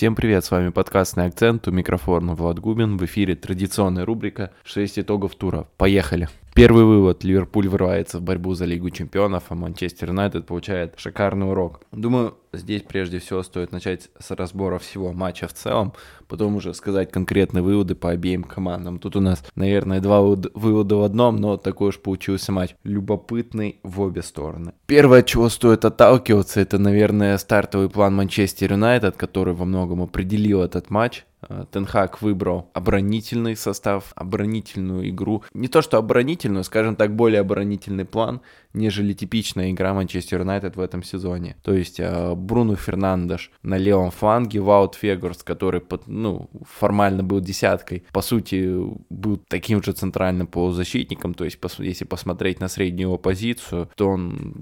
Всем привет, с вами подкастный акцент, у микрофона Влад Губин, в эфире традиционная рубрика «6 итогов тура». Поехали! Первый вывод. Ливерпуль вырывается в борьбу за Лигу чемпионов, а Манчестер Юнайтед получает шикарный урок. Думаю, здесь прежде всего стоит начать с разбора всего матча в целом, потом уже сказать конкретные выводы по обеим командам. Тут у нас, наверное, два вывода в одном, но такой уж получился матч. Любопытный в обе стороны. Первое, от чего стоит отталкиваться, это, наверное, стартовый план Манчестер Юнайтед, который во многом определил этот матч. Э, Тенхак выбрал оборонительный состав, оборонительную игру. Не то что оборонительную, скажем так, более оборонительный план, нежели типичная игра Манчестер Юнайтед в этом сезоне. То есть э, Бруно Фернандеш на левом фланге, Ваут Фегорс, который ну, формально был десяткой, по сути был таким же центральным полузащитником, то есть если посмотреть на среднюю позицию, то он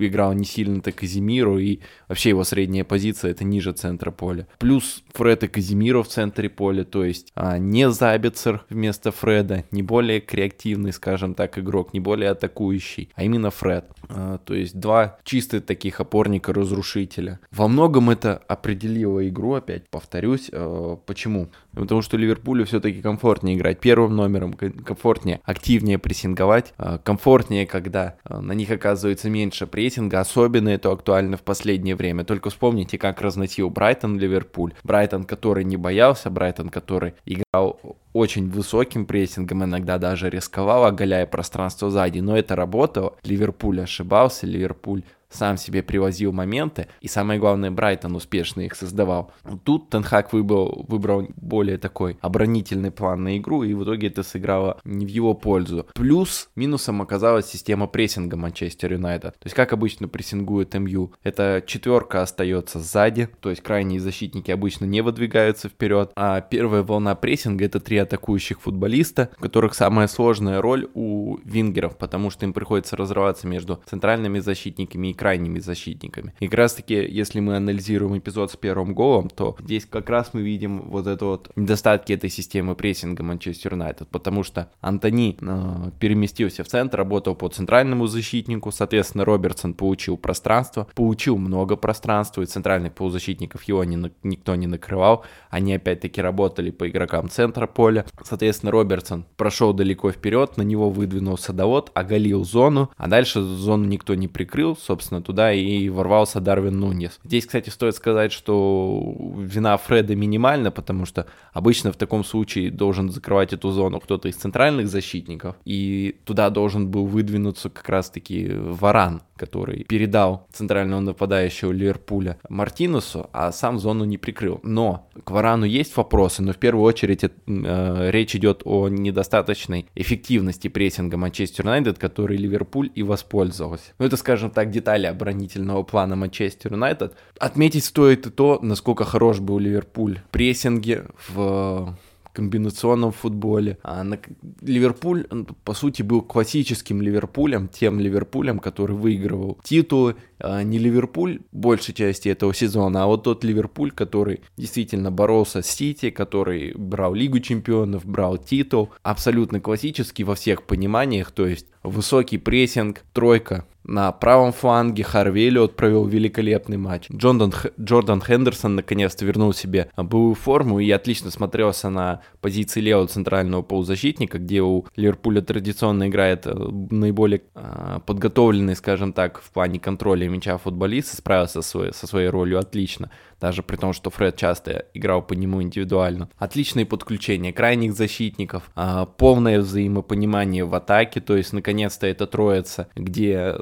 играл не сильно так Казимиру, и вообще его средняя позиция это ниже центра поля. Плюс Фред и Казимиру в центре поля, то есть а, не Забицер вместо Фреда, не более креативный, скажем так, игрок, не более атакующий, а именно Фред. А, то есть два чистых таких опорника-разрушителя. Во многом это определило игру, опять повторюсь. А, почему? Потому что Ливерпулю все-таки комфортнее играть первым номером, комфортнее, активнее прессинговать, а, комфортнее, когда на них оказывается меньше прессинга, особенно это актуально в последнее время. Только вспомните, как разносил Брайтон Ливерпуль. Брайтон, который не боялся, Брайтон, который играл очень высоким прессингом, иногда даже рисковал, оголяя пространство сзади, но это работало. Ливерпуль ошибался, Ливерпуль сам себе привозил моменты, и самое главное, Брайтон успешно их создавал. Тут Тенхак выбрал, выбрал более такой оборонительный план на игру, и в итоге это сыграло не в его пользу. Плюс минусом оказалась система прессинга Манчестер Юнайтед. То есть, как обычно прессингует МЮ, эта четверка остается сзади, то есть крайние защитники обычно не выдвигаются вперед, а первая волна прессинга это три атакующих футболиста, у которых самая сложная роль у вингеров, потому что им приходится разрываться между центральными защитниками и крайними защитниками. И как раз таки, если мы анализируем эпизод с первым голом, то здесь как раз мы видим вот это вот недостатки этой системы прессинга Манчестер Юнайтед, потому что Антони э, переместился в центр, работал по центральному защитнику, соответственно, Робертсон получил пространство, получил много пространства, и центральных полузащитников его не, никто не накрывал, они опять-таки работали по игрокам центра поля, соответственно, Робертсон прошел далеко вперед, на него выдвинулся довод, оголил зону, а дальше зону никто не прикрыл, собственно, собственно, туда и ворвался Дарвин Нунес. Здесь, кстати, стоит сказать, что вина Фреда минимальна, потому что обычно в таком случае должен закрывать эту зону кто-то из центральных защитников, и туда должен был выдвинуться как раз-таки Варан, который передал центрального нападающего Ливерпуля Мартинусу, а сам зону не прикрыл. Но к Варану есть вопросы, но в первую очередь э, речь идет о недостаточной эффективности прессинга Манчестер Юнайтед, который Ливерпуль и воспользовался. Ну это, скажем так, детали оборонительного плана Манчестер Юнайтед. Отметить стоит и то, насколько хорош был Ливерпуль в прессинге, в комбинационном футболе. А на... Ливерпуль, по сути, был классическим Ливерпулем, тем Ливерпулем, который выигрывал титулы. А не Ливерпуль большей части этого сезона, а вот тот Ливерпуль, который действительно боролся с Сити, который брал Лигу чемпионов, брал титул. Абсолютно классический во всех пониманиях, то есть высокий прессинг, тройка на правом фланге Харви Эллиот провел великолепный матч. Джордан, Джордан Хендерсон наконец-то вернул себе былую форму и отлично смотрелся на позиции левого центрального полузащитника, где у Ливерпуля традиционно играет э, наиболее э, подготовленный, скажем так, в плане контроля мяча футболист, справился со своей, со своей ролью отлично даже при том, что Фред часто играл по нему индивидуально. Отличные подключения крайних защитников, а, полное взаимопонимание в атаке, то есть наконец-то это троица, где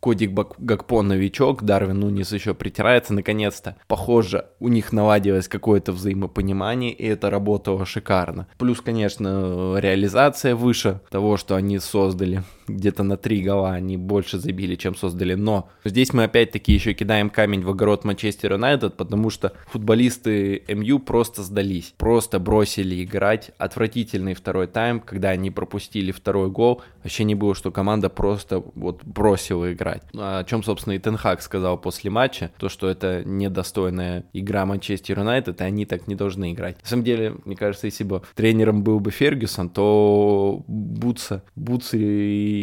Кодик Гакпо новичок, Дарвин Нунис еще притирается, наконец-то, похоже, у них наладилось какое-то взаимопонимание, и это работало шикарно. Плюс, конечно, реализация выше того, что они создали где-то на три гола они больше забили, чем создали. Но здесь мы опять-таки еще кидаем камень в огород Манчестер Юнайтед, потому что футболисты МЮ просто сдались, просто бросили играть. Отвратительный второй тайм, когда они пропустили второй гол. Вообще не было, что команда просто вот бросила играть. О чем, собственно, и Тенхак сказал после матча, то, что это недостойная игра Манчестер Юнайтед, и они так не должны играть. На самом деле, мне кажется, если бы тренером был бы Фергюсон, то Бутса, Бутсы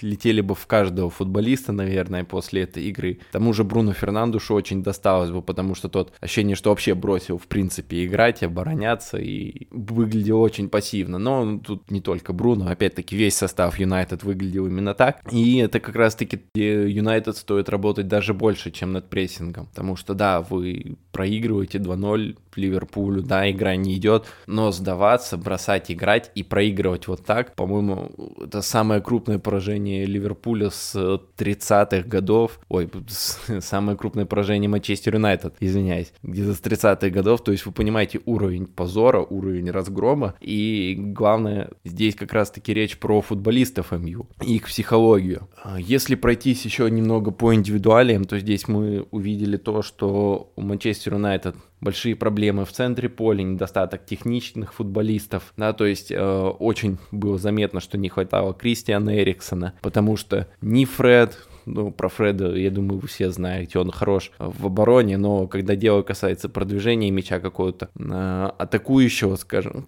летели бы в каждого футболиста, наверное, после этой игры. К тому же Бруно Фернандушу очень досталось бы, потому что тот ощущение, что вообще бросил, в принципе, играть, обороняться и выглядел очень пассивно. Но тут не только Бруно, опять-таки весь состав Юнайтед выглядел именно так. И это как раз-таки Юнайтед стоит работать даже больше, чем над прессингом. Потому что, да, вы проигрываете 2-0 Ливерпулю, да, игра не идет, но сдаваться, бросать играть и проигрывать вот так, по-моему, это самое крупное поражение Ливерпуля с 30-х годов, ой, самое крупное поражение Манчестер Юнайтед, извиняюсь, где-то с 30-х годов, то есть вы понимаете уровень позора, уровень разгрома, и главное, здесь как раз-таки речь про футболистов МЮ, их психологию. Если пройтись еще немного по индивидуалиям, то здесь мы увидели то, что у Манчестер Юнайтед большие проблемы в центре поля, недостаток техничных футболистов, да, то есть э, очень было заметно, что не хватало Кристиана Эриксона, потому что ни Фред, ну, про Фреда, я думаю, вы все знаете, он хорош в обороне, но когда дело касается продвижения мяча какого-то э, атакующего, скажем,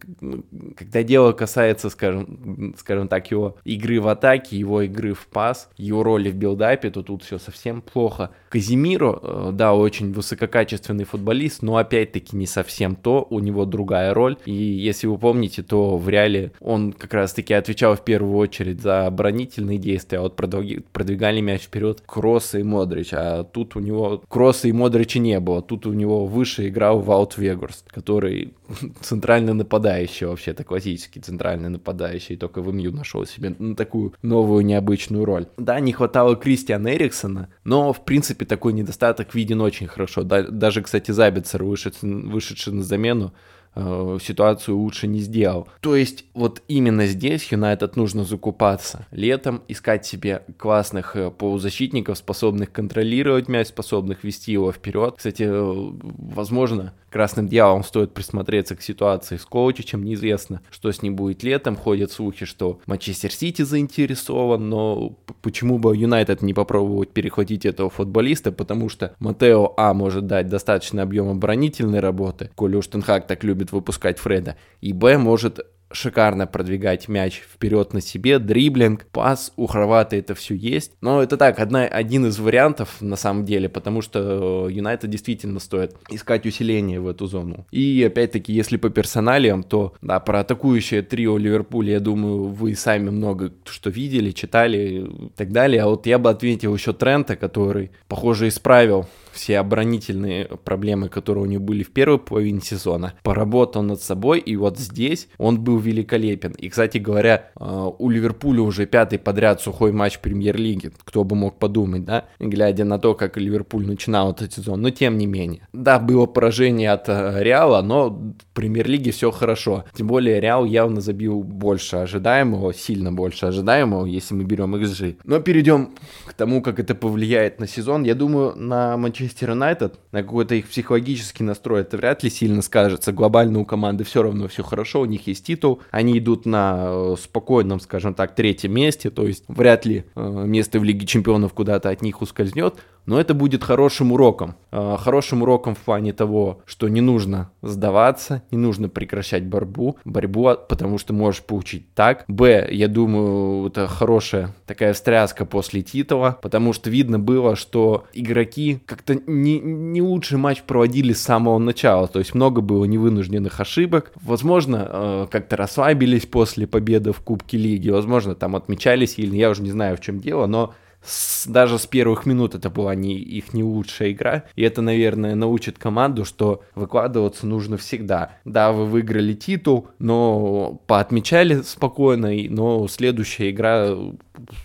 когда дело касается, скажем, скажем так, его игры в атаке, его игры в пас, его роли в билдапе, то тут все совсем плохо. Казимиро, э, да, очень высококачественный футболист, но опять-таки не совсем то, у него другая роль, и если вы помните, то в реале он как раз-таки отвечал в первую очередь за оборонительные действия, а вот продвигали мяч вперед Кросса и Модрич, а тут у него Кросса и Модрича не было, тут у него выше играл Ваут Вегорст, который центральный нападающий вообще-то, классический центральный нападающий, только в МЮ нашел себе такую новую необычную роль. Да, не хватало Кристиана Эриксона, но в принципе такой недостаток виден очень хорошо. Да, даже, кстати, Забицер, вышедший, вышедший на замену, Э, ситуацию лучше не сделал. То есть вот именно здесь Юнайтед нужно закупаться. Летом искать себе классных э, полузащитников, способных контролировать мяч, способных вести его вперед. Кстати, э, возможно, красным дьяволом стоит присмотреться к ситуации с Коучичем. Неизвестно, что с ним будет летом. Ходят слухи, что Манчестер Сити заинтересован, но почему бы Юнайтед не попробовать перехватить этого футболиста, потому что Матео А может дать достаточно объем оборонительной работы, коли уж Тенхак так любит любит выпускать Фреда, и Б может шикарно продвигать мяч вперед на себе, дриблинг, пас, у Хорвата это все есть. Но это так, одна, один из вариантов на самом деле, потому что Юнайтед действительно стоит искать усиление в эту зону. И опять-таки, если по персоналиям, то да, про атакующее трио Ливерпуля, я думаю, вы сами много что видели, читали и так далее. А вот я бы ответил еще Трента, который, похоже, исправил все оборонительные проблемы, которые у него были в первой половине сезона, поработал над собой, и вот здесь он был великолепен. И, кстати говоря, э, у Ливерпуля уже пятый подряд сухой матч премьер-лиги, кто бы мог подумать, да, глядя на то, как Ливерпуль начинал этот сезон, но тем не менее. Да, было поражение от э, Реала, но в премьер-лиге все хорошо. Тем более Реал явно забил больше ожидаемого, сильно больше ожидаемого, если мы берем XG. Но перейдем к тому, как это повлияет на сезон. Я думаю, на Манчестер Манчестер Юнайтед, на какой-то их психологический настрой это вряд ли сильно скажется. Глобально у команды все равно все хорошо, у них есть титул, они идут на э, спокойном, скажем так, третьем месте, то есть вряд ли э, место в Лиге Чемпионов куда-то от них ускользнет, но это будет хорошим уроком. Э, хорошим уроком в плане того, что не нужно сдаваться, не нужно прекращать борьбу, борьбу, а, потому что можешь получить так. Б, я думаю, это хорошая такая встряска после титула, потому что видно было, что игроки как-то не, не лучший матч проводили с самого начала, то есть много было невынужденных ошибок. Возможно, э, как-то расслабились после победы в Кубке Лиги, возможно, там отмечались или я уже не знаю, в чем дело, но с, даже с первых минут это была не их не лучшая игра. И это, наверное, научит команду, что выкладываться нужно всегда. Да, вы выиграли титул, но поотмечали спокойно, но следующая игра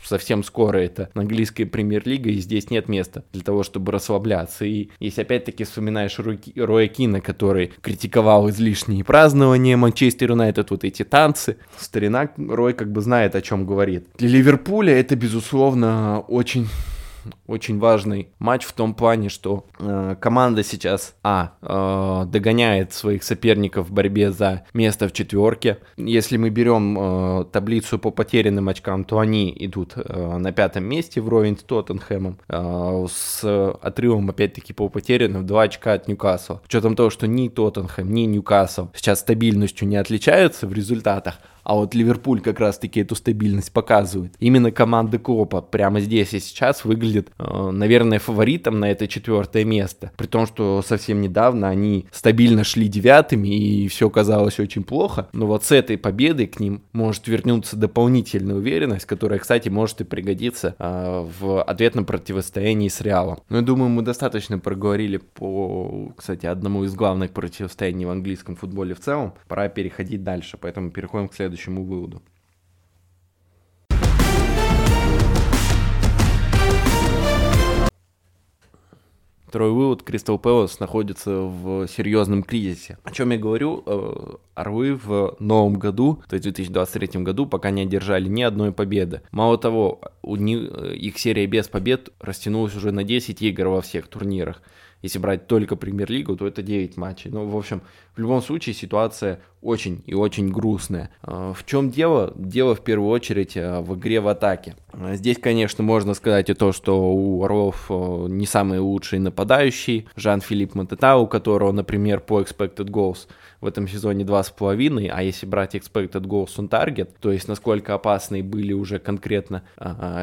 совсем скоро это английская премьер-лига, и здесь нет места для того, чтобы расслабляться. И если опять-таки вспоминаешь Роя Кина, который критиковал излишние празднования Манчестер Юнайтед, вот эти танцы, старина Рой как бы знает, о чем говорит. Для Ливерпуля это, безусловно, очень очень важный матч в том плане, что э, команда сейчас, а, э, догоняет своих соперников в борьбе за место в четверке. Если мы берем э, таблицу по потерянным очкам, то они идут э, на пятом месте вровень с Тоттенхэмом, э, с отрывом, опять-таки, по потерянным 2 очка от Ньюкасла. С учетом того, что ни Тоттенхэм, ни Ньюкасл сейчас стабильностью не отличаются в результатах, а вот Ливерпуль как раз-таки эту стабильность показывает. Именно команда Клопа прямо здесь и сейчас выглядит, наверное, фаворитом на это четвертое место. При том, что совсем недавно они стабильно шли девятыми и все казалось очень плохо. Но вот с этой победой к ним может вернуться дополнительная уверенность, которая, кстати, может и пригодиться э, в ответном противостоянии с Реалом. Ну, я думаю, мы достаточно проговорили по, кстати, одному из главных противостояний в английском футболе в целом. Пора переходить дальше, поэтому переходим к следующему выводу. Второй вывод, Кристал Пэлас находится в серьезном кризисе. О чем я говорю? Э, Орлы в новом году, то есть в 2023 году, пока не одержали ни одной победы. Мало того, у них, их серия без побед растянулась уже на 10 игр во всех турнирах. Если брать только премьер-лигу, то это 9 матчей. Ну, в общем, в любом случае ситуация очень и очень грустная. А, в чем дело? Дело в первую очередь а, в игре в атаке. А, здесь, конечно, можно сказать и то, что у Орлов не самые лучшие нападающие. Жан-Филипп Матета, у которого, например, по expected goals в этом сезоне 2,5, а если брать expected goals on target, то есть насколько опасные были уже конкретно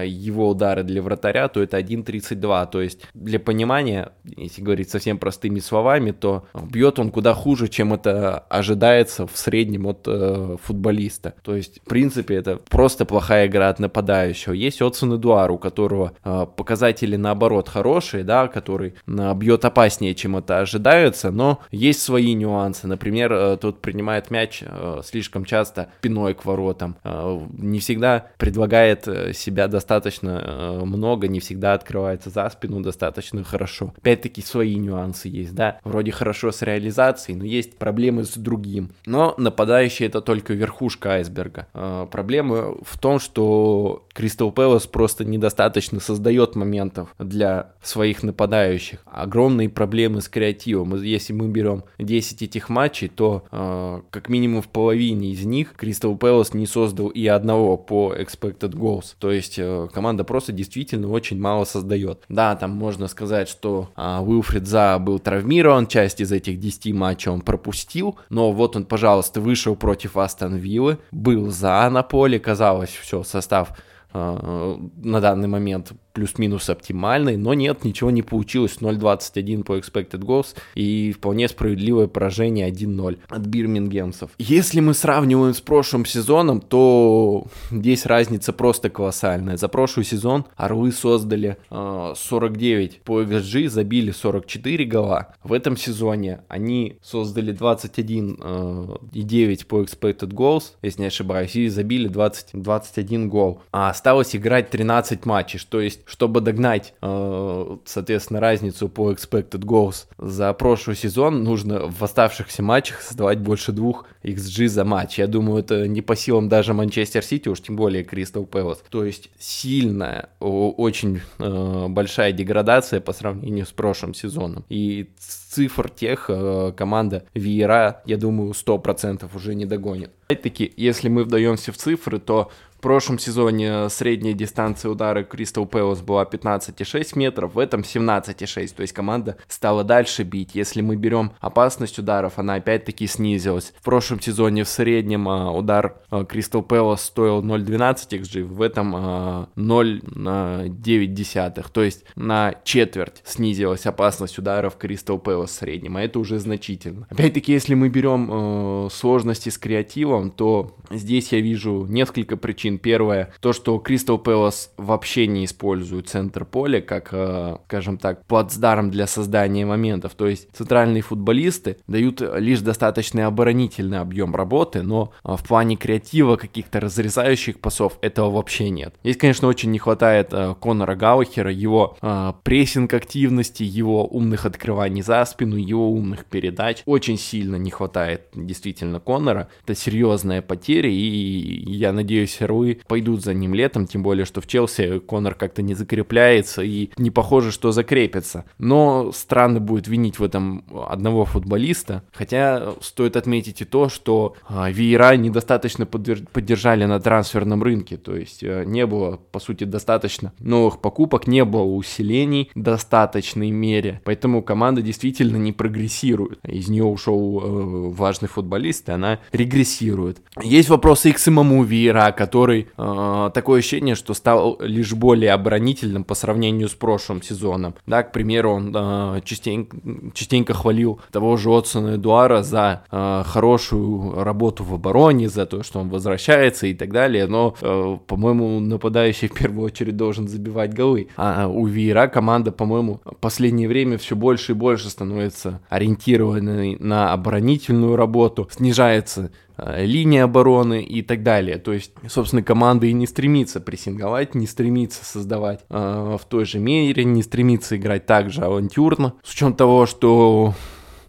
его удары для вратаря, то это 1,32. То есть для понимания, если говорить совсем простыми словами, то бьет он куда хуже, чем это ожидается в среднем от э, футболиста. То есть, в принципе, это просто плохая игра от нападающего. Есть Отсон Эдуар, у которого э, показатели наоборот хорошие, да, который э, бьет опаснее, чем это ожидается, но есть свои нюансы. Например, э, тот принимает мяч э, слишком часто спиной к воротам, э, не всегда предлагает себя достаточно много, не всегда открывается за спину достаточно хорошо. Опять-таки свои нюансы есть, да, вроде хорошо с реализацией, но есть проблемы с другим. Но нападающий это только верхушка айсберга. Проблема в том, что Кристал Пэлас просто недостаточно создает моментов для своих нападающих. Огромные проблемы с креативом. Если мы берем 10 этих матчей, то э, как минимум в половине из них Кристал Пэлас не создал и одного по expected goals. То есть э, команда просто действительно очень мало создает. Да, там можно сказать, что э, Уилфред За был травмирован, часть из этих 10 матчей он пропустил, но вот он, пожалуйста, вышел против Астон Виллы, был за на поле, казалось, все, состав э, на данный момент плюс-минус оптимальный, но нет, ничего не получилось. 0.21 по expected goals и вполне справедливое поражение 1-0 от бирмингемцев. Если мы сравниваем с прошлым сезоном, то здесь разница просто колоссальная. За прошлый сезон Орлы создали э, 49 по XG, забили 44 гола. В этом сезоне они создали 21 э, и 9 по expected goals, если не ошибаюсь, и забили 20, 21 гол. А осталось играть 13 матчей, то есть чтобы догнать, э, соответственно, разницу по expected goals за прошлый сезон, нужно в оставшихся матчах создавать больше двух XG за матч. Я думаю, это не по силам даже Манчестер Сити, уж тем более Кристал Пэлас. То есть сильная, очень э, большая деградация по сравнению с прошлым сезоном. И цифр тех э, команда Виера, я думаю, 100% уже не догонит. Опять-таки, если мы вдаемся в цифры, то прошлом сезоне средняя дистанция удара Кристал Пэлас была 15,6 метров, в этом 17,6, то есть команда стала дальше бить. Если мы берем опасность ударов, она опять-таки снизилась. В прошлом сезоне в среднем а, удар Кристал Пэлас стоил 0,12 XG, в этом а, 0,9, то есть на четверть снизилась опасность ударов Кристал Пэлас в среднем, а это уже значительно. Опять-таки, если мы берем сложности с креативом, то здесь я вижу несколько причин. Первое, то, что Crystal Palace вообще не использует центр поля как, э, скажем так, плацдарм для создания моментов. То есть центральные футболисты дают лишь достаточный оборонительный объем работы, но э, в плане креатива каких-то разрезающих пасов этого вообще нет. Здесь, конечно, очень не хватает э, Конора Гаухера, его прессинг активности, его умных открываний за спину, его умных передач. Очень сильно не хватает действительно Конора. Это серьезная потеря, и я надеюсь, РУ голы пойдут за ним летом, тем более, что в Челси Конор как-то не закрепляется и не похоже, что закрепится. Но странно будет винить в этом одного футболиста, хотя стоит отметить и то, что а, Веера недостаточно поддержали на трансферном рынке, то есть э, не было, по сути, достаточно новых покупок, не было усилений в достаточной мере, поэтому команда действительно не прогрессирует. Из нее ушел э, важный футболист, и она регрессирует. Есть вопросы и к самому Веера, который э, такое ощущение, что стал лишь более оборонительным по сравнению с прошлым сезоном. Да, к примеру, он э, частенько, частенько хвалил того же Отсона Эдуара за э, хорошую работу в обороне, за то, что он возвращается и так далее, но, э, по-моему, нападающий в первую очередь должен забивать голы. А у Веера команда, по-моему, в последнее время все больше и больше становится ориентированной на оборонительную работу, снижается линии обороны и так далее. То есть, собственно, команда и не стремится прессинговать, не стремится создавать э, в той же мере, не стремится играть так же авантюрно. С учетом того, что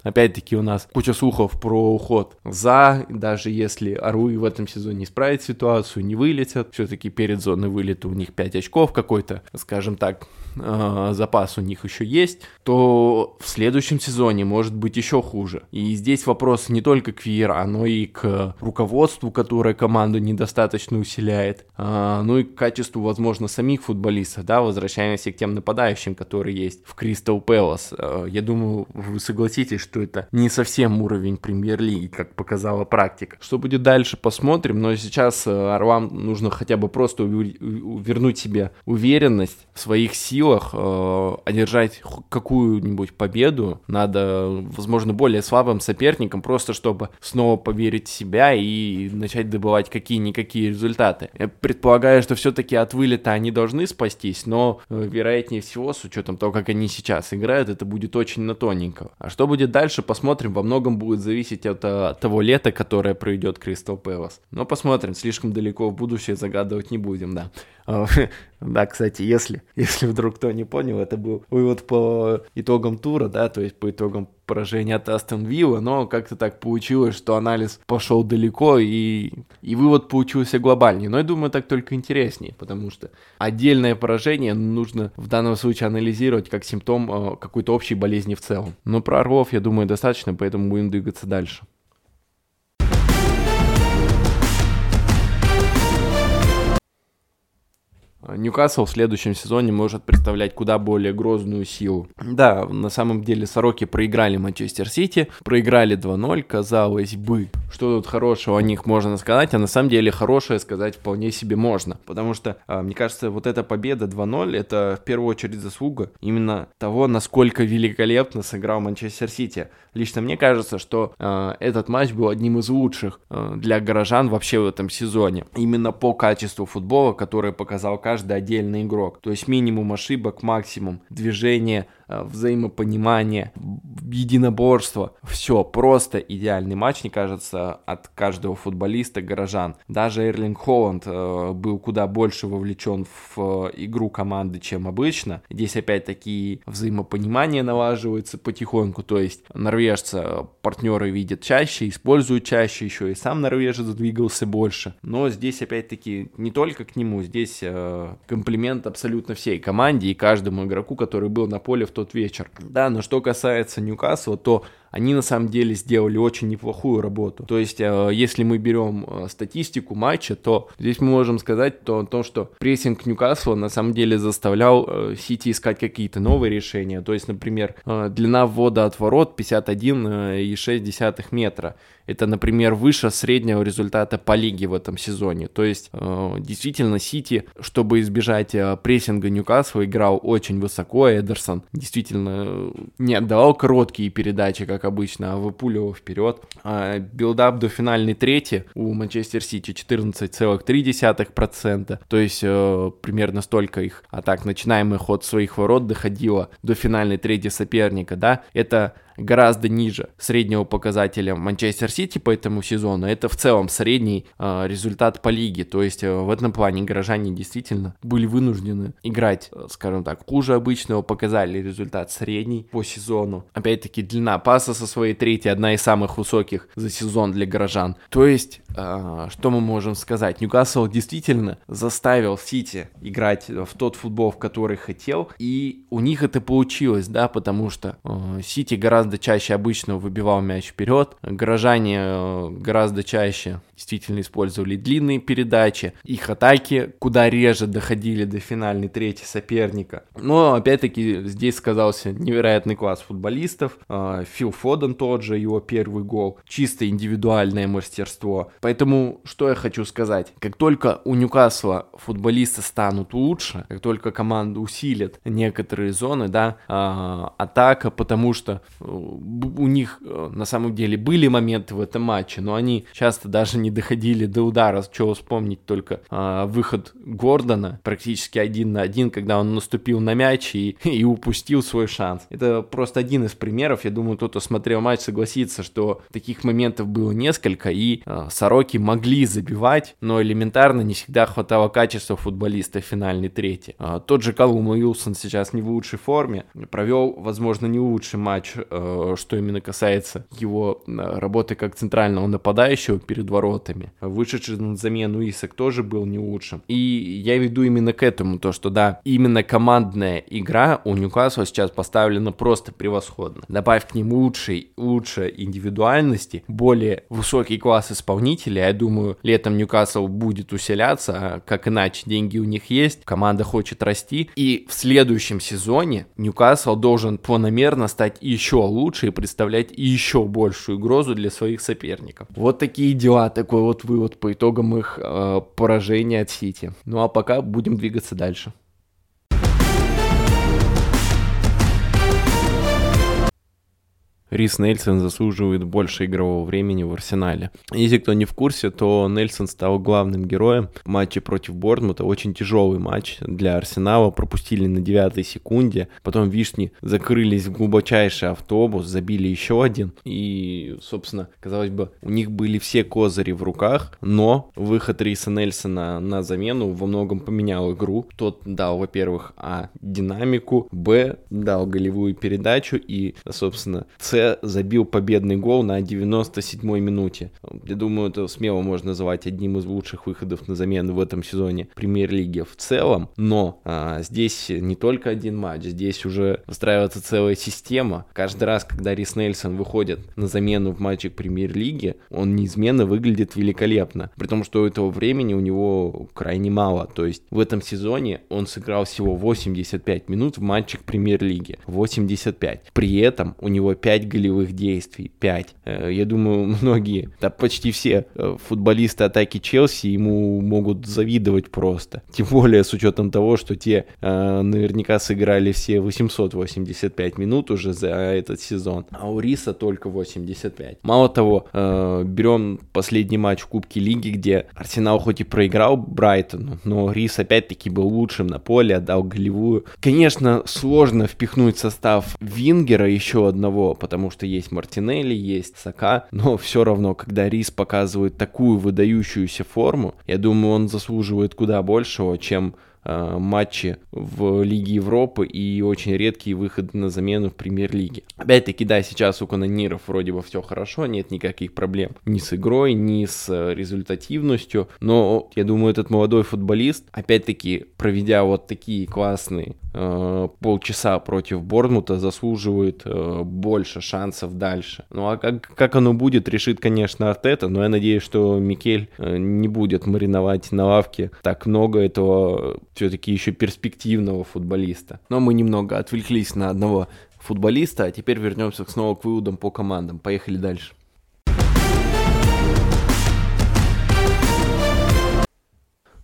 Опять-таки у нас куча слухов про уход за, даже если Аруи в этом сезоне не исправит ситуацию, не вылетят, все-таки перед зоной вылета у них 5 очков какой-то, скажем так, э, запас у них еще есть, то в следующем сезоне может быть еще хуже. И здесь вопрос не только к Виера, но и к руководству, которое команду недостаточно усиляет, э, ну и к качеству, возможно, самих футболистов, да, возвращаемся к тем нападающим, которые есть в Кристал Пэлас. Э, я думаю, вы согласитесь, что это не совсем уровень премьер-лиги, как показала практика. Что будет дальше, посмотрим, но сейчас Орлам нужно хотя бы просто вернуть себе уверенность в своих силах, силах э, одержать какую-нибудь победу надо, возможно, более слабым соперником, просто чтобы снова поверить в себя и начать добывать какие-никакие результаты. Я предполагаю, что все-таки от вылета они должны спастись, но э, вероятнее всего, с учетом того, как они сейчас играют, это будет очень на тоненького. А что будет дальше, посмотрим. Во многом будет зависеть от, э, от того лета, которое пройдет Кристал Пэлас. Но посмотрим, слишком далеко в будущее загадывать не будем, да. Да, кстати, если, если вдруг кто не понял, это был вывод по итогам тура, да, то есть по итогам поражения от Астон Вилла, но как-то так получилось, что анализ пошел далеко и, и вывод получился глобальнее. Но я думаю, так только интереснее, потому что отдельное поражение нужно в данном случае анализировать как симптом э, какой-то общей болезни в целом. Но про Орлов, я думаю, достаточно, поэтому будем двигаться дальше. Ньюкасл в следующем сезоне может представлять куда более грозную силу. Да, на самом деле Сороки проиграли Манчестер Сити, проиграли 2-0, казалось бы, что тут хорошего о них можно сказать, а на самом деле хорошее сказать вполне себе можно, потому что, а, мне кажется, вот эта победа 2-0 это в первую очередь заслуга именно того, насколько великолепно сыграл Манчестер Сити. Лично мне кажется, что э, этот матч был одним из лучших э, для горожан вообще в этом сезоне. Именно по качеству футбола, которое показал каждый отдельный игрок. То есть минимум ошибок, максимум движения, взаимопонимание, единоборство. Все, просто идеальный матч, мне кажется, от каждого футболиста горожан. Даже Эрлинг Холланд э, был куда больше вовлечен в э, игру команды, чем обычно. Здесь опять-таки взаимопонимание налаживается потихоньку, то есть норвежца партнеры видят чаще, используют чаще, еще и сам норвежец двигался больше. Но здесь опять-таки не только к нему, здесь комплимент абсолютно всей команде и каждому игроку, который был на поле в тот вечер. Да, но что касается Ньюкасла, то они на самом деле сделали очень неплохую работу. То есть, э, если мы берем э, статистику матча, то здесь мы можем сказать то, то что прессинг Ньюкасла на самом деле заставлял э, Сити искать какие-то новые решения. То есть, например, длина ввода от ворот 51,6 метра. Это, например, выше среднего результата по лиге в этом сезоне. То есть, действительно, Сити, чтобы избежать прессинга Ньюкасла, играл очень высоко. Эдерсон действительно не отдавал короткие передачи, как обычно, а выпуливал вперед. А, build-up до финальной трети у Манчестер Сити 14,3%, то есть э, примерно столько их атак, начинаемых от своих ворот доходило до финальной трети соперника, да, это гораздо ниже среднего показателя Манчестер Сити по этому сезону. Это в целом средний э, результат по лиге. То есть э, в этом плане горожане действительно были вынуждены играть, э, скажем так, хуже обычного, показали результат средний по сезону. Опять-таки длина паса со своей третьей одна из самых высоких за сезон для горожан. То есть, э, что мы можем сказать? Ньюкасл действительно заставил Сити играть в тот футбол, в который хотел, и у них это получилось, да, потому что э, Сити гораздо чаще обычно выбивал мяч вперед, горожане э, гораздо чаще действительно использовали длинные передачи, их атаки куда реже доходили до финальной трети соперника. Но опять-таки здесь сказался невероятный класс футболистов, э, Фил Фоден тот же, его первый гол, чисто индивидуальное мастерство. Поэтому что я хочу сказать, как только у Ньюкасла футболисты станут лучше, как только команда усилит некоторые зоны, да, э, атака, потому что у них э, на самом деле были моменты в этом матче, но они часто даже не доходили до удара, чего вспомнить только э, выход Гордона практически один на один, когда он наступил на мяч и, и упустил свой шанс. Это просто один из примеров, я думаю, тот, кто смотрел матч, согласится, что таких моментов было несколько, и э, Сороки могли забивать, но элементарно не всегда хватало качества футболиста в финальной трети. Э, тот же Калум Уилсон сейчас не в лучшей форме, провел, возможно, не лучший матч, э, что именно касается его э, работы как центрального нападающего перед воротами. Вышедший на замену Исак тоже был не лучшим. И я веду именно к этому, то что да, именно командная игра у Ньюкасла сейчас поставлена просто превосходно. Добавь к ним лучшей, лучше индивидуальности, более высокий класс исполнителей, я думаю, летом Ньюкасл будет усиляться, а как иначе, деньги у них есть, команда хочет расти, и в следующем сезоне Ньюкасл должен планомерно стать еще лучше и представлять еще большую угрозу для своих соперников. Вот такие дела, такой вот вывод по итогам их э, поражения от Сити. Ну а пока будем двигаться дальше. Рис Нельсон заслуживает больше игрового времени в Арсенале. Если кто не в курсе, то Нельсон стал главным героем в матче против Борнмута. Очень тяжелый матч для Арсенала. Пропустили на девятой секунде. Потом Вишни закрылись в глубочайший автобус, забили еще один. И, собственно, казалось бы, у них были все козыри в руках. Но выход Риса Нельсона на замену во многом поменял игру. Тот дал, во-первых, а, динамику, б, дал голевую передачу и, собственно, с забил победный гол на 97-й минуте. Я думаю, это смело можно называть одним из лучших выходов на замену в этом сезоне премьер-лиги в целом. Но а, здесь не только один матч, здесь уже выстраивается целая система. Каждый раз, когда Рис Нельсон выходит на замену в матче премьер-лиги, он неизменно выглядит великолепно. При том, что этого времени у него крайне мало. То есть в этом сезоне он сыграл всего 85 минут в матчах премьер-лиги. 85. При этом у него 5 5 голевых действий, 5. Э, я думаю, многие, да почти все э, футболисты атаки Челси ему могут завидовать просто. Тем более с учетом того, что те э, наверняка сыграли все 885 минут уже за этот сезон, а у Риса только 85. Мало того, берем последний матч в Кубке Лиги, где Арсенал хоть и проиграл Брайтону, но Рис опять-таки был лучшим на поле, отдал голевую. Конечно, сложно впихнуть состав Вингера еще одного, потому потому что есть Мартинелли, есть Сака, но все равно, когда Рис показывает такую выдающуюся форму, я думаю, он заслуживает куда большего, чем матчи в Лиге Европы и очень редкие выходы на замену в Премьер-лиге. Опять-таки, да, сейчас у канониров вроде бы все хорошо, нет никаких проблем ни с игрой, ни с э, результативностью, но я думаю, этот молодой футболист, опять-таки, проведя вот такие классные э, полчаса против Борнмута заслуживает э, больше шансов дальше. Ну а как, как оно будет, решит, конечно, Артета, но я надеюсь, что Микель э, не будет мариновать на лавке так много этого все-таки еще перспективного футболиста. Но мы немного отвлеклись на одного футболиста, а теперь вернемся снова к выводам по командам. Поехали дальше.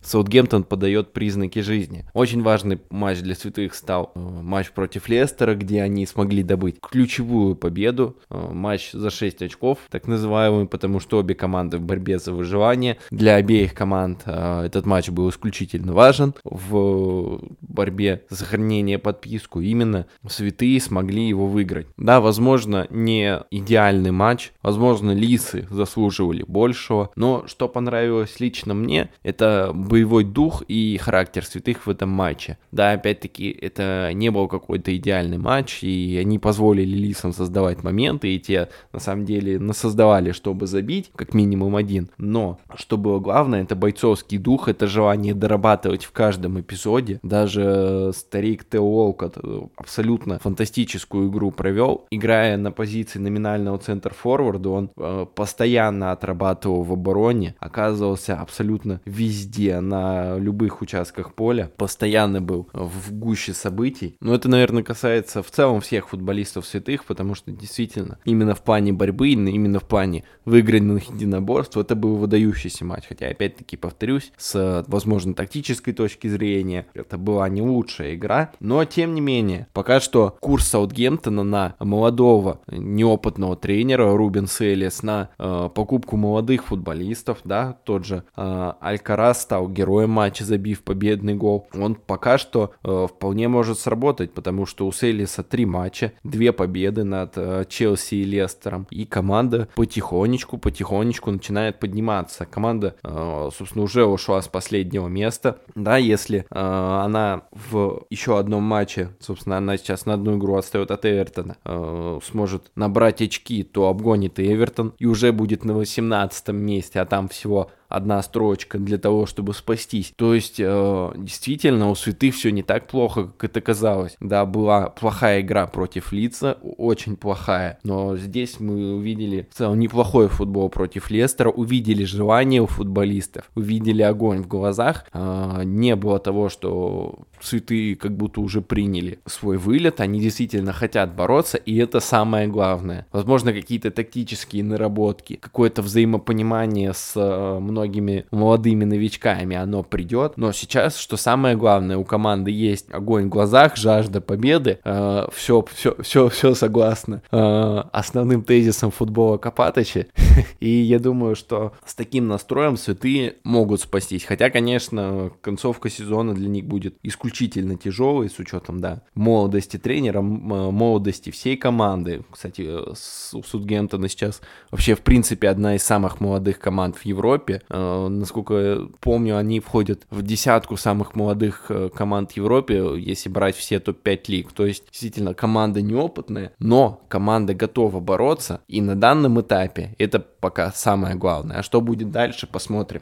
Саутгемптон подает признаки жизни. Очень важный матч для святых стал э, матч против Лестера, где они смогли добыть ключевую победу. Э, матч за 6 очков, так называемый, потому что обе команды в борьбе за выживание. Для обеих команд э, этот матч был исключительно важен. В борьбе за сохранение подписку. Именно святые смогли его выиграть. Да, возможно, не идеальный матч, возможно, лисы заслуживали большего, но что понравилось лично мне, это боевой дух и характер святых в этом матче. Да, опять-таки, это не был какой-то идеальный матч, и они позволили лисам создавать моменты, и те, на самом деле, насоздавали, чтобы забить, как минимум один. Но, что было главное, это бойцовский дух, это желание дорабатывать в каждом эпизоде. Даже старик Тео Уолкот абсолютно фантастическую игру провел, играя на позиции номинального центр-форварда, он э, постоянно отрабатывал в обороне, оказывался абсолютно везде, на любых участках поля, постоянно был в гуще событий. Но это, наверное, касается в целом всех футболистов святых, потому что действительно именно в плане борьбы, именно в плане выигранных единоборств, это был выдающийся матч. Хотя, опять-таки, повторюсь, с, возможно, тактической точки зрения, это была не лучшая игра, но, тем не менее, пока что курс Саутгемптона на молодого, неопытного тренера Рубен Селес, на э, покупку молодых футболистов, да, тот же э, Алькарас стал героем матча, забив победный гол, он пока что э, вполне может сработать, потому что у Селиса три матча, две победы над э, Челси и Лестером, и команда потихонечку, потихонечку начинает подниматься. Команда, э, собственно, уже ушла с последнего места, да, если э, она в еще одном матче, собственно, она сейчас на одну игру отстает от Эвертона, э, сможет набрать очки, то обгонит Эвертон, и уже будет на 18 месте, а там всего одна строчка для того, чтобы спастись. То есть, э, действительно, у святых все не так плохо, как это казалось. Да, была плохая игра против Лица, очень плохая, но здесь мы увидели в целом неплохой футбол против Лестера, увидели желание у футболистов, увидели огонь в глазах, э, не было того, что святые как будто уже приняли свой вылет, они действительно хотят бороться, и это самое главное. Возможно, какие-то тактические наработки, какое-то взаимопонимание с э, многими молодыми новичками, оно придет. Но сейчас, что самое главное, у команды есть огонь в глазах, жажда победы. Э, все, все, все, все согласно э, основным тезисом футбола Копатыча. И я думаю, что с таким настроем святые могут спастись. Хотя, конечно, концовка сезона для них будет исключительно тяжелой, с учетом, да, молодости тренера, молодости всей команды. Кстати, у Судгемптона сейчас вообще, в принципе, одна из самых молодых команд в Европе. Э, насколько помню, они входят в десятку самых молодых э, команд Европе, если брать все топ-5 лиг. То есть, действительно, команда неопытная, но команда готова бороться. И на данном этапе это пока самое главное. А что будет дальше, посмотрим.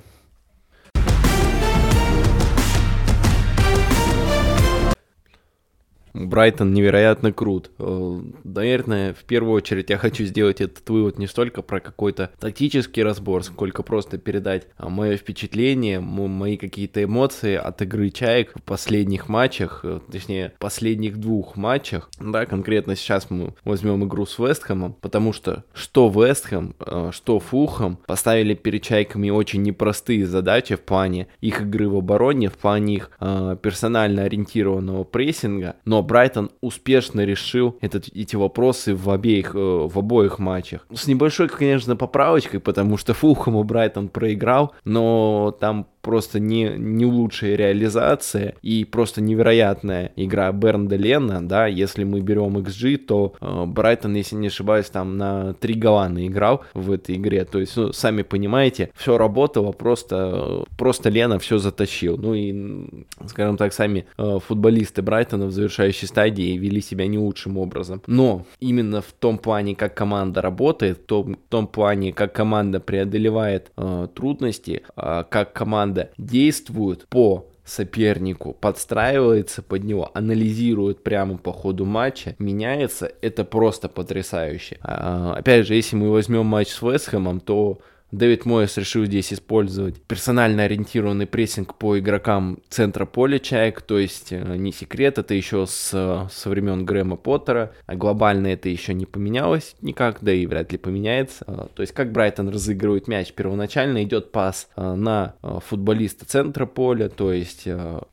Брайтон невероятно крут. Э, наверное, в первую очередь я хочу сделать этот вывод не столько про какой-то тактический разбор, сколько просто передать а, мое впечатление, мои какие-то эмоции от игры Чаек в последних матчах, э, точнее, последних двух матчах. Да, конкретно сейчас мы возьмем игру с Вестхэмом, потому что что Вестхэм, э, что Фулхэм поставили перед Чайками очень непростые задачи в плане их игры в обороне, в плане их персонально ориентированного прессинга, но Брайтон успешно решил этот, эти вопросы в обеих, э, в обоих матчах. С небольшой, конечно, поправочкой, потому что Фулхэму Брайтон проиграл, но там просто не, не лучшая реализация и просто невероятная игра Бернда Лена, да, если мы берем XG, то э, Брайтон, если не ошибаюсь, там на три гола играл в этой игре, то есть, ну, сами понимаете, все работало, просто, просто Лена все затащил, ну и, скажем так, сами э, футболисты Брайтона в завершающей стадии вели себя не лучшим образом, но именно в том плане, как команда работает, в том, в том плане, как команда преодолевает э, трудности, э, как команда команда действует по сопернику, подстраивается под него, анализирует прямо по ходу матча, меняется, это просто потрясающе. А, опять же, если мы возьмем матч с Вестхэмом, то Дэвид Моэс решил здесь использовать персонально ориентированный прессинг по игрокам центра поля Чаек, то есть э, не секрет, это еще с, со времен Грэма Поттера, а глобально это еще не поменялось никак, да и вряд ли поменяется. А, то есть как Брайтон разыгрывает мяч, первоначально идет пас на футболиста центра поля, то есть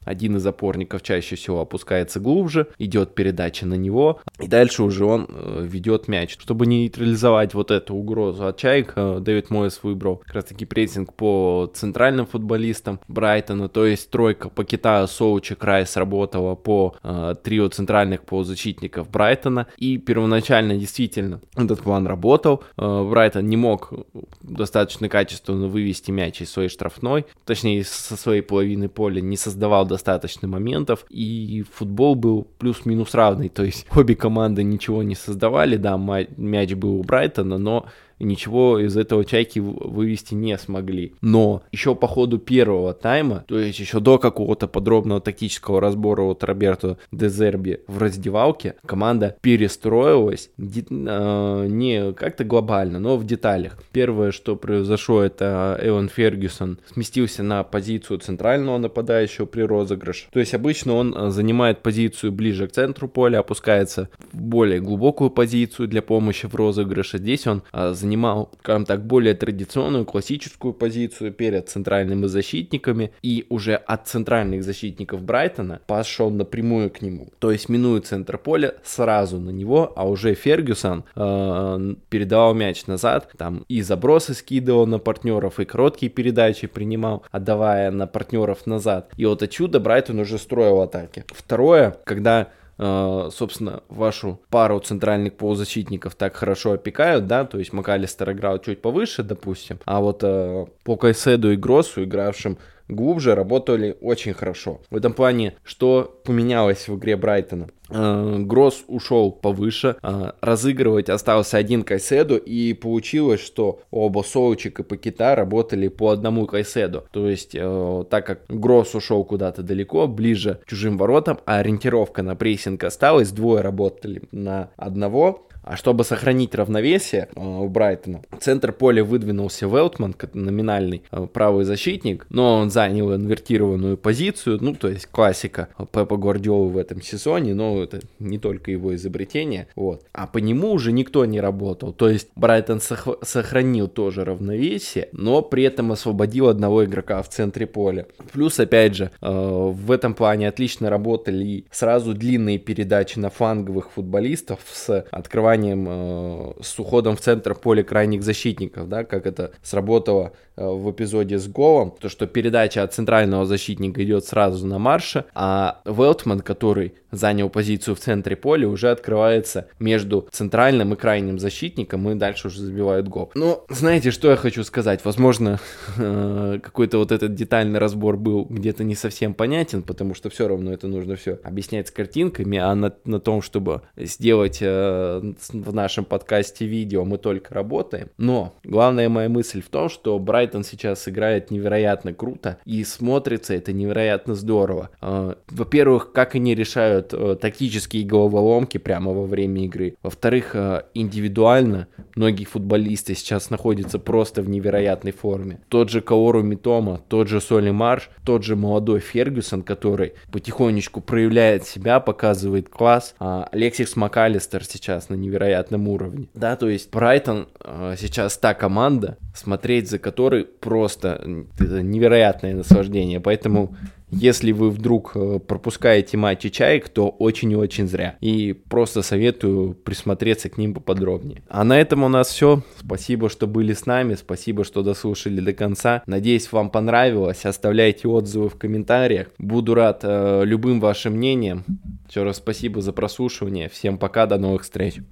один из опорников чаще всего опускается глубже, идет передача на него, и дальше уже он э, ведет мяч. Чтобы нейтрализовать вот эту угрозу от Чаек, Дэвид Моэс выбрал как раз таки прессинг по центральным футболистам Брайтона, то есть тройка по Китаю, Соучи, Край сработала по э, трио центральных полузащитников Брайтона, и первоначально действительно этот план работал, э, Брайтон не мог достаточно качественно вывести мяч из своей штрафной, точнее со своей половины поля, не создавал достаточно моментов, и футбол был плюс-минус равный, то есть обе команды ничего не создавали, да, мяч был у Брайтона, но ничего из этого чайки вывести не смогли. Но еще по ходу первого тайма, то есть еще до какого-то подробного тактического разбора от Роберто Дезерби в раздевалке, команда перестроилась э, не как-то глобально, но в деталях. Первое, что произошло, это Эван Фергюсон сместился на позицию центрального нападающего при розыгрыше. То есть обычно он э, занимает позицию ближе к центру поля, опускается в более глубокую позицию для помощи в розыгрыше. Здесь он занимает занимал, скажем так, более традиционную классическую позицию перед центральными защитниками, и уже от центральных защитников Брайтона пошел напрямую к нему. То есть, минуя центр поля, сразу на него, а уже Фергюсон э, передавал мяч назад, там и забросы скидывал на партнеров, и короткие передачи принимал, отдавая на партнеров назад. И вот отсюда Брайтон уже строил атаки. Второе, когда собственно, вашу пару центральных полузащитников так хорошо опекают, да, то есть МакАлистер играл чуть повыше, допустим, а вот э, по Кайседу и Гроссу, игравшим глубже, работали очень хорошо. В этом плане, что поменялось в игре Брайтона? Э, Гросс ушел повыше, э, разыгрывать остался один Кайседу, и получилось, что оба Соучик и Пакета работали по одному Кайседу. То есть, э, так как Гросс ушел куда-то далеко, ближе к чужим воротам, а ориентировка на прессинг осталась, двое работали на одного, а чтобы сохранить равновесие э, у Брайтона, центр поля выдвинулся Велтман, номинальный э, правый защитник, но он занял инвертированную позицию, ну, то есть классика Пепа Гвардиолы в этом сезоне, но это не только его изобретение, вот. А по нему уже никто не работал, то есть Брайтон сох- сохранил тоже равновесие, но при этом освободил одного игрока в центре поля. Плюс, опять же, э, в этом плане отлично работали сразу длинные передачи на фланговых футболистов с открыванием сочетанием э, с уходом в центр поля крайних защитников, да, как это сработало э, в эпизоде с голом, то что передача от центрального защитника идет сразу на марше, а Велтман, который занял позицию в центре поля, уже открывается между центральным и крайним защитником и дальше уже забивает гол. Ну, знаете, что я хочу сказать? Возможно, э, какой-то вот этот детальный разбор был где-то не совсем понятен, потому что все равно это нужно все объяснять с картинками, а на, на том, чтобы сделать э, в нашем подкасте видео, мы только работаем. Но главная моя мысль в том, что Брайтон сейчас играет невероятно круто и смотрится это невероятно здорово. Э, во-первых, как они решают делают э, тактические головоломки прямо во время игры. Во-вторых, э, индивидуально многие футболисты сейчас находятся просто в невероятной форме. Тот же Каору Митома, тот же Соли Марш, тот же молодой Фергюсон, который потихонечку проявляет себя, показывает класс. А Алексис МакАлистер сейчас на невероятном уровне. Да, то есть Брайтон э, сейчас та команда, смотреть за которой просто невероятное наслаждение. Поэтому если вы вдруг э, пропускаете матчи чаек, то очень и очень зря. И просто советую присмотреться к ним поподробнее. А на этом у нас все. Спасибо, что были с нами. Спасибо, что дослушали до конца. Надеюсь, вам понравилось. Оставляйте отзывы в комментариях. Буду рад э, любым вашим мнениям. Еще раз спасибо за прослушивание. Всем пока, до новых встреч.